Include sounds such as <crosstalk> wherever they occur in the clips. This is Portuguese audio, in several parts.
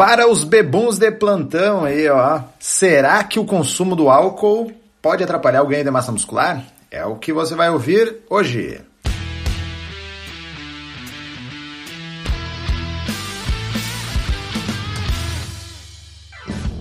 Para os bebuns de plantão aí, ó, será que o consumo do álcool pode atrapalhar o ganho de massa muscular? É o que você vai ouvir hoje.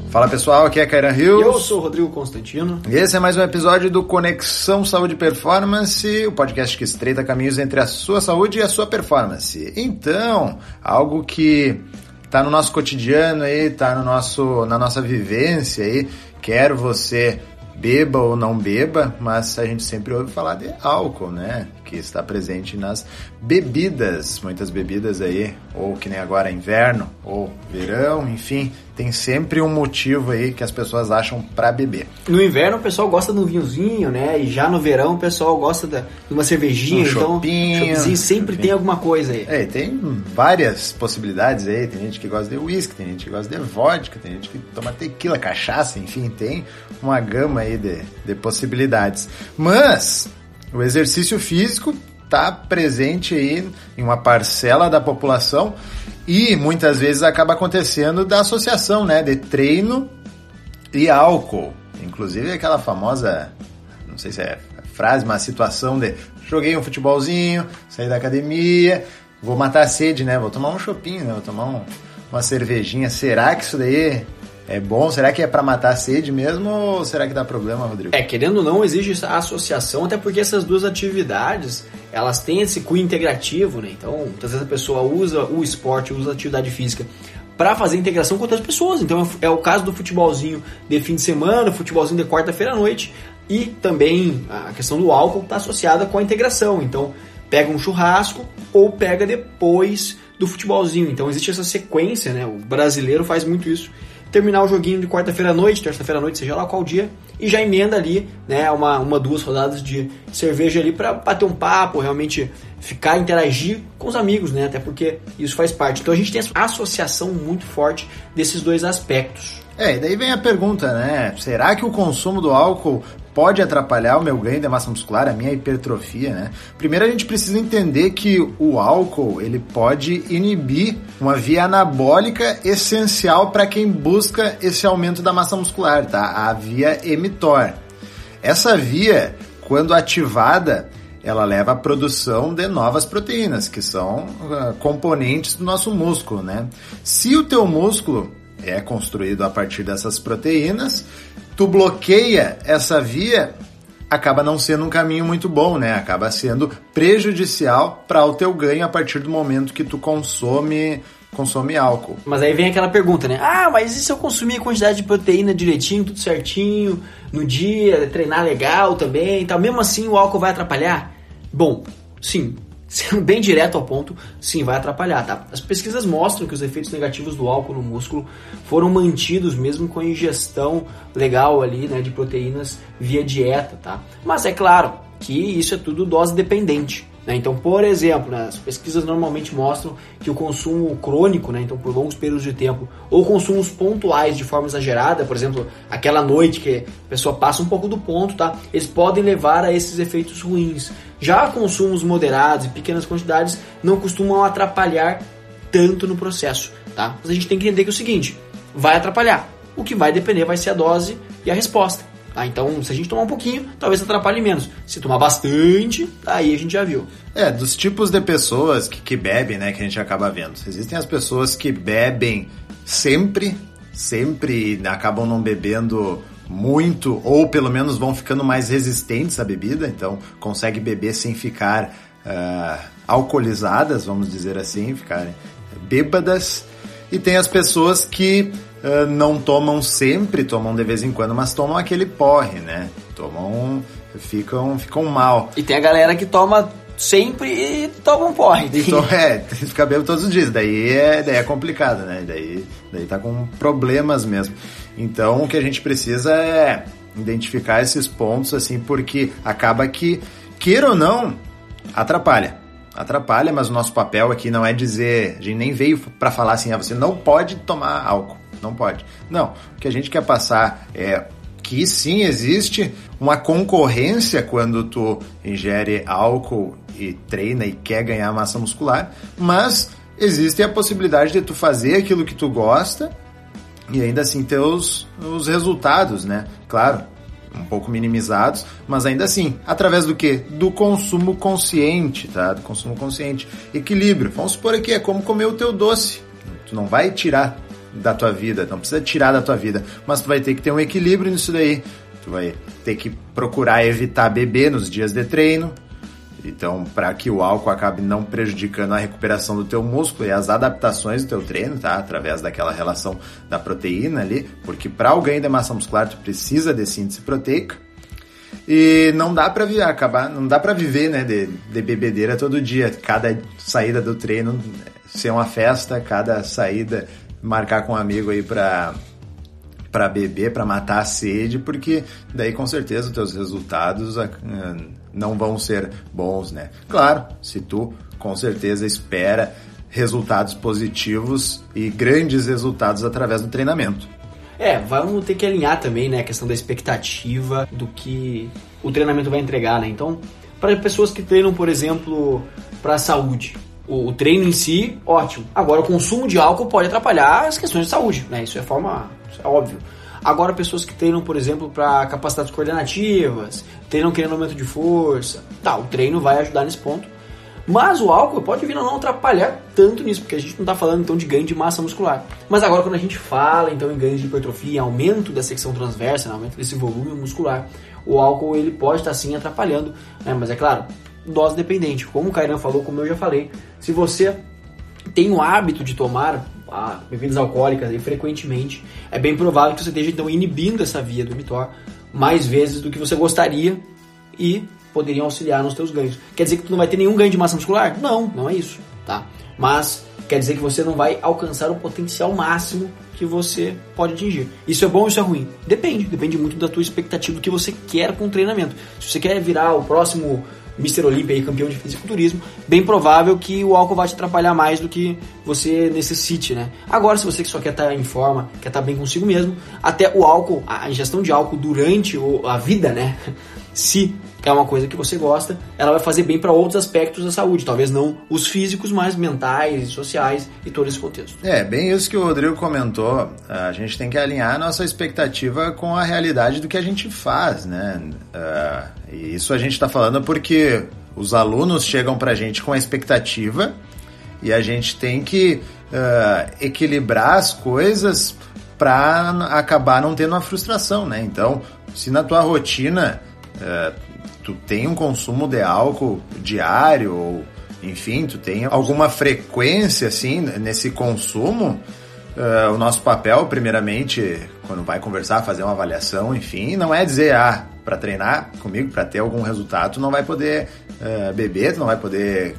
Fala pessoal, aqui é Kairan Rios. Eu sou o Rodrigo Constantino. E esse é mais um episódio do Conexão Saúde Performance, o podcast que estreita caminhos entre a sua saúde e a sua performance. Então, algo que tá no nosso cotidiano aí, tá no nosso, na nossa vivência aí, quer você beba ou não beba, mas a gente sempre ouve falar de álcool, né? Que está presente nas bebidas, muitas bebidas aí, ou que nem agora inverno, ou verão, enfim, tem sempre um motivo aí que as pessoas acham para beber. No inverno o pessoal gosta de um vinhozinho, né? E já no verão o pessoal gosta de uma cervejinha, um então chopinho, sempre tem alguma coisa aí. É, tem várias possibilidades aí, tem gente que gosta de uísque, tem gente que gosta de vodka, tem gente que toma tequila, cachaça, enfim, tem uma gama aí de, de possibilidades. Mas o exercício físico está presente aí em uma parcela da população e muitas vezes acaba acontecendo da associação, né, de treino e álcool. Inclusive aquela famosa, não sei se é frase, mas situação de joguei um futebolzinho, saí da academia, vou matar a sede, né? Vou tomar um chopinho, né? Vou tomar um, uma cervejinha. Será que isso daí é bom? Será que é para matar a sede mesmo ou será que dá problema, Rodrigo? É, querendo ou não, existe a associação, até porque essas duas atividades, elas têm esse cunho integrativo, né? Então, muitas vezes a pessoa usa o esporte, usa a atividade física para fazer integração com outras pessoas. Então, é o caso do futebolzinho de fim de semana, futebolzinho de quarta-feira à noite e também a questão do álcool está associada com a integração. Então, pega um churrasco ou pega depois do futebolzinho. Então, existe essa sequência, né? O brasileiro faz muito isso terminar o joguinho de quarta-feira à noite, terça-feira à noite, seja lá qual dia, e já emenda ali, né, uma, uma duas rodadas de cerveja ali para bater um papo, realmente ficar, interagir com os amigos, né, até porque isso faz parte. Então a gente tem essa associação muito forte desses dois aspectos. É, e daí vem a pergunta, né? Será que o consumo do álcool pode atrapalhar o meu ganho de massa muscular, a minha hipertrofia, né? Primeiro a gente precisa entender que o álcool, ele pode inibir uma via anabólica essencial para quem busca esse aumento da massa muscular, tá? A via emitor. Essa via, quando ativada, ela leva à produção de novas proteínas, que são uh, componentes do nosso músculo, né? Se o teu músculo é construído a partir dessas proteínas, tu bloqueia essa via, acaba não sendo um caminho muito bom, né? Acaba sendo prejudicial para o teu ganho a partir do momento que tu consome consome álcool. Mas aí vem aquela pergunta, né? Ah, mas e se eu consumir a quantidade de proteína direitinho, tudo certinho, no dia, treinar legal também, tal, mesmo assim o álcool vai atrapalhar? Bom, sim, sendo <laughs> bem direto ao ponto, sim, vai atrapalhar, tá? As pesquisas mostram que os efeitos negativos do álcool no músculo foram mantidos mesmo com a ingestão legal ali, né, de proteínas via dieta, tá? Mas é claro que isso é tudo dose dependente. Né? Então, por exemplo, né, as pesquisas normalmente mostram que o consumo crônico, né, então por longos períodos de tempo, ou consumos pontuais de forma exagerada, por exemplo, aquela noite que a pessoa passa um pouco do ponto, tá? eles podem levar a esses efeitos ruins. Já consumos moderados e pequenas quantidades não costumam atrapalhar tanto no processo. Tá? Mas a gente tem que entender que é o seguinte, vai atrapalhar. O que vai depender vai ser a dose e a resposta. Tá? Então, se a gente tomar um pouquinho, talvez atrapalhe menos. Se tomar bastante, aí a gente já viu. É, dos tipos de pessoas que, que bebem, né, que a gente acaba vendo. Existem as pessoas que bebem sempre, sempre acabam não bebendo muito, ou pelo menos vão ficando mais resistentes à bebida, então consegue beber sem ficar uh, alcoolizadas, vamos dizer assim, ficarem bêbadas. E tem as pessoas que uh, não tomam sempre, tomam de vez em quando, mas tomam aquele porre, né? Tomam, ficam, ficam mal. E tem a galera que toma sempre e toma um porre. Então, <laughs> é, fica bêbado todos os dias, daí é, daí é complicado, né? Daí, daí tá com problemas mesmo. Então o que a gente precisa é identificar esses pontos, assim, porque acaba que, queira ou não, atrapalha atrapalha, mas o nosso papel aqui não é dizer, a gente nem veio para falar assim, ah, você não pode tomar álcool, não pode. Não, o que a gente quer passar é que sim existe uma concorrência quando tu ingere álcool e treina e quer ganhar massa muscular, mas existe a possibilidade de tu fazer aquilo que tu gosta e ainda assim ter os, os resultados, né? Claro, um pouco minimizados, mas ainda assim, através do que? Do consumo consciente, tá? Do consumo consciente. Equilíbrio. Vamos supor aqui, é como comer o teu doce. Tu não vai tirar da tua vida, não precisa tirar da tua vida, mas tu vai ter que ter um equilíbrio nisso daí. Tu vai ter que procurar evitar beber nos dias de treino, então, para que o álcool acabe não prejudicando a recuperação do teu músculo e as adaptações do teu treino, tá? Através daquela relação da proteína ali, porque para o ganho de massa muscular tu precisa desse índice proteico. E não dá para acabar, não dá para viver, né, de, de bebedeira todo dia. Cada saída do treino ser uma festa, cada saída marcar com um amigo aí para para beber, para matar a sede, porque daí com certeza os teus resultados ah, não vão ser bons, né? Claro, se tu com certeza espera resultados positivos e grandes resultados através do treinamento. É, vamos ter que alinhar também, né, a questão da expectativa do que o treinamento vai entregar, né? Então, para pessoas que treinam, por exemplo, para a saúde, o, o, treino em si, ótimo. Agora, o consumo de álcool pode atrapalhar as questões de saúde, né? Isso é forma, isso é óbvio. Agora, pessoas que treinam, por exemplo, para capacidades coordenativas, treinam querendo aumento de força, tá, o treino vai ajudar nesse ponto. Mas o álcool pode vir a não atrapalhar tanto nisso, porque a gente não está falando então de ganho de massa muscular. Mas agora quando a gente fala então em ganho de hipertrofia, aumento da secção transversa, né, aumento desse volume muscular, o álcool ele pode estar tá, sim atrapalhando, né? mas é claro, dose dependente. Como o Kairan falou, como eu já falei, se você tem o hábito de tomar ah, bebidas alcoólicas e frequentemente, é bem provável que você esteja então inibindo essa via do mTOR mais vezes do que você gostaria e poderiam auxiliar nos teus ganhos. Quer dizer que tu não vai ter nenhum ganho de massa muscular? Não, não é isso, tá? Mas quer dizer que você não vai alcançar o potencial máximo que você pode atingir. Isso é bom ou isso é ruim? Depende, depende muito da tua expectativa do que você quer com o treinamento. Se você quer virar o próximo Mr. Olympia e campeão de fisiculturismo, bem provável que o álcool vai te atrapalhar mais do que você necessite, né? Agora, se você só quer estar em forma, quer estar bem consigo mesmo, até o álcool, a ingestão de álcool durante a vida, né? <laughs> Se é uma coisa que você gosta, ela vai fazer bem para outros aspectos da saúde, talvez não os físicos, mas mentais, sociais e todo esse contexto. É, bem isso que o Rodrigo comentou. A gente tem que alinhar nossa expectativa com a realidade do que a gente faz, né? Uh, e isso a gente está falando porque os alunos chegam para a gente com a expectativa e a gente tem que uh, equilibrar as coisas para acabar não tendo uma frustração, né? Então, se na tua rotina uh, tu tem um consumo de álcool diário ou enfim, tu tem alguma frequência assim nesse consumo, uh, o nosso papel, primeiramente, quando vai conversar, fazer uma avaliação, enfim, não é dizer, ah, para treinar comigo, para ter algum resultado, tu não vai poder uh, beber, tu não vai poder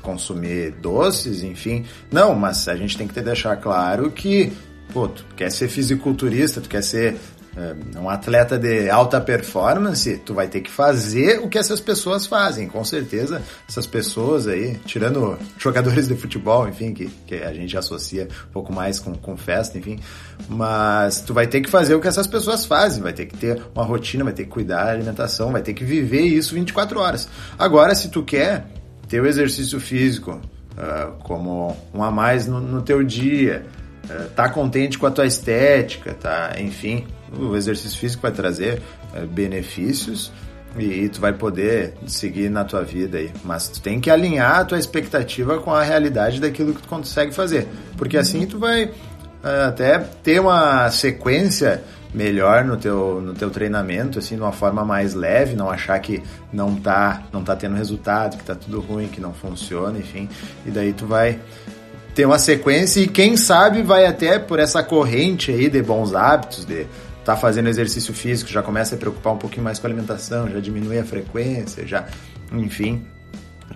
consumir doces, enfim. Não, mas a gente tem que te deixar claro que, pô, tu quer ser fisiculturista, tu quer ser um atleta de alta performance, tu vai ter que fazer o que essas pessoas fazem. Com certeza, essas pessoas aí, tirando jogadores de futebol, enfim, que, que a gente associa um pouco mais com, com festa, enfim, mas tu vai ter que fazer o que essas pessoas fazem, vai ter que ter uma rotina, vai ter que cuidar da alimentação, vai ter que viver isso 24 horas. Agora, se tu quer ter o exercício físico uh, como um a mais no, no teu dia, uh, tá contente com a tua estética, tá, enfim, o exercício físico vai trazer é, benefícios e, tu vai poder seguir na tua vida aí. Mas tu tem que alinhar a tua expectativa com a realidade daquilo que tu consegue fazer. Porque assim tu vai é, até ter uma sequência melhor no teu, no teu treinamento, assim, de uma forma mais leve, não achar que não tá, não tá tendo resultado, que tá tudo ruim, que não funciona, enfim. E daí tu vai ter uma sequência e quem sabe vai até por essa corrente aí de bons hábitos, de tá fazendo exercício físico, já começa a preocupar um pouquinho mais com a alimentação, já diminui a frequência, já, enfim,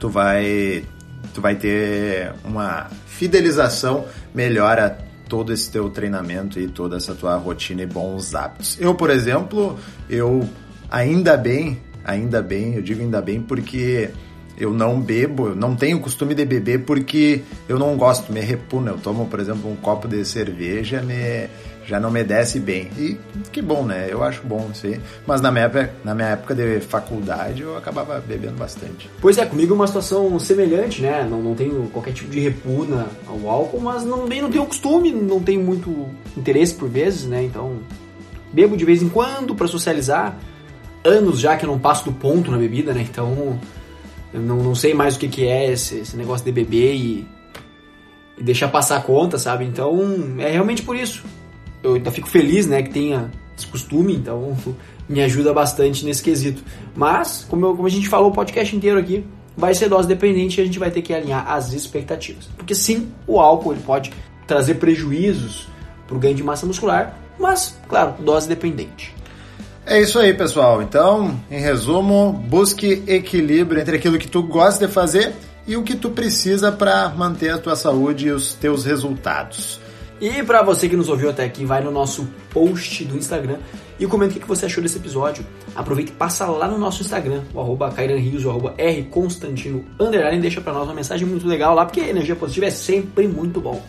tu vai tu vai ter uma fidelização melhor a todo esse teu treinamento e toda essa tua rotina e bons hábitos. Eu, por exemplo, eu ainda bem, ainda bem, eu digo ainda bem porque eu não bebo, eu não tenho costume de beber porque eu não gosto, me repugna. Eu tomo, por exemplo, um copo de cerveja, me, já não me desce bem. E que bom, né? Eu acho bom isso aí. Mas na minha, época, na minha época de faculdade eu acabava bebendo bastante. Pois é, comigo é uma situação semelhante, né? Não, não tenho qualquer tipo de repugna ao álcool, mas não, não tenho costume, não tenho muito interesse por vezes, né? Então, bebo de vez em quando para socializar. Anos já que eu não passo do ponto na bebida, né? Então, eu não, não sei mais o que, que é esse, esse negócio de beber e, e deixar passar a conta, sabe? Então, é realmente por isso. Eu ainda fico feliz, né, que tenha esse costume, então <laughs> me ajuda bastante nesse quesito. Mas, como, eu, como a gente falou o podcast inteiro aqui, vai ser dose dependente e a gente vai ter que alinhar as expectativas. Porque sim, o álcool ele pode trazer prejuízos para o ganho de massa muscular, mas, claro, dose dependente. É isso aí, pessoal. Então, em resumo, busque equilíbrio entre aquilo que tu gosta de fazer e o que tu precisa para manter a tua saúde e os teus resultados. E para você que nos ouviu até aqui, vai no nosso post do Instagram e comenta o que você achou desse episódio. Aproveita e passa lá no nosso Instagram, o arroba Rios, o arroba Rconstantino, underline, deixa para nós uma mensagem muito legal lá, porque energia positiva é sempre muito bom.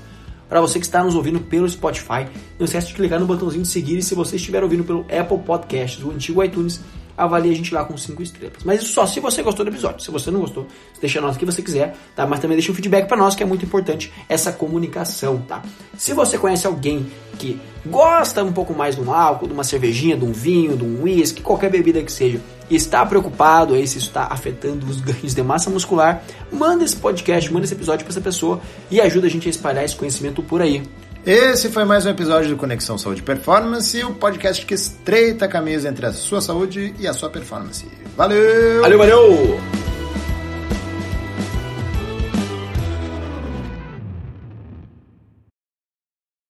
Para você que está nos ouvindo pelo Spotify, não esquece de clicar no botãozinho de seguir e se você estiver ouvindo pelo Apple Podcasts, o antigo iTunes, avalie a gente lá com 5 estrelas. Mas isso só se você gostou do episódio. Se você não gostou, deixa a nota que você quiser, tá? Mas também deixa um feedback para nós, que é muito importante essa comunicação, tá? Se você conhece alguém que gosta um pouco mais de um álcool, de uma cervejinha, de um vinho, de um whisky, qualquer bebida que seja, e está preocupado aí se isso está afetando os <laughs> ganhos de massa muscular, manda esse podcast, manda esse episódio para essa pessoa e ajuda a gente a espalhar esse conhecimento por aí. Esse foi mais um episódio do Conexão Saúde Performance, o podcast que estreita a camisa entre a sua saúde e a sua performance. Valeu! Valeu, valeu!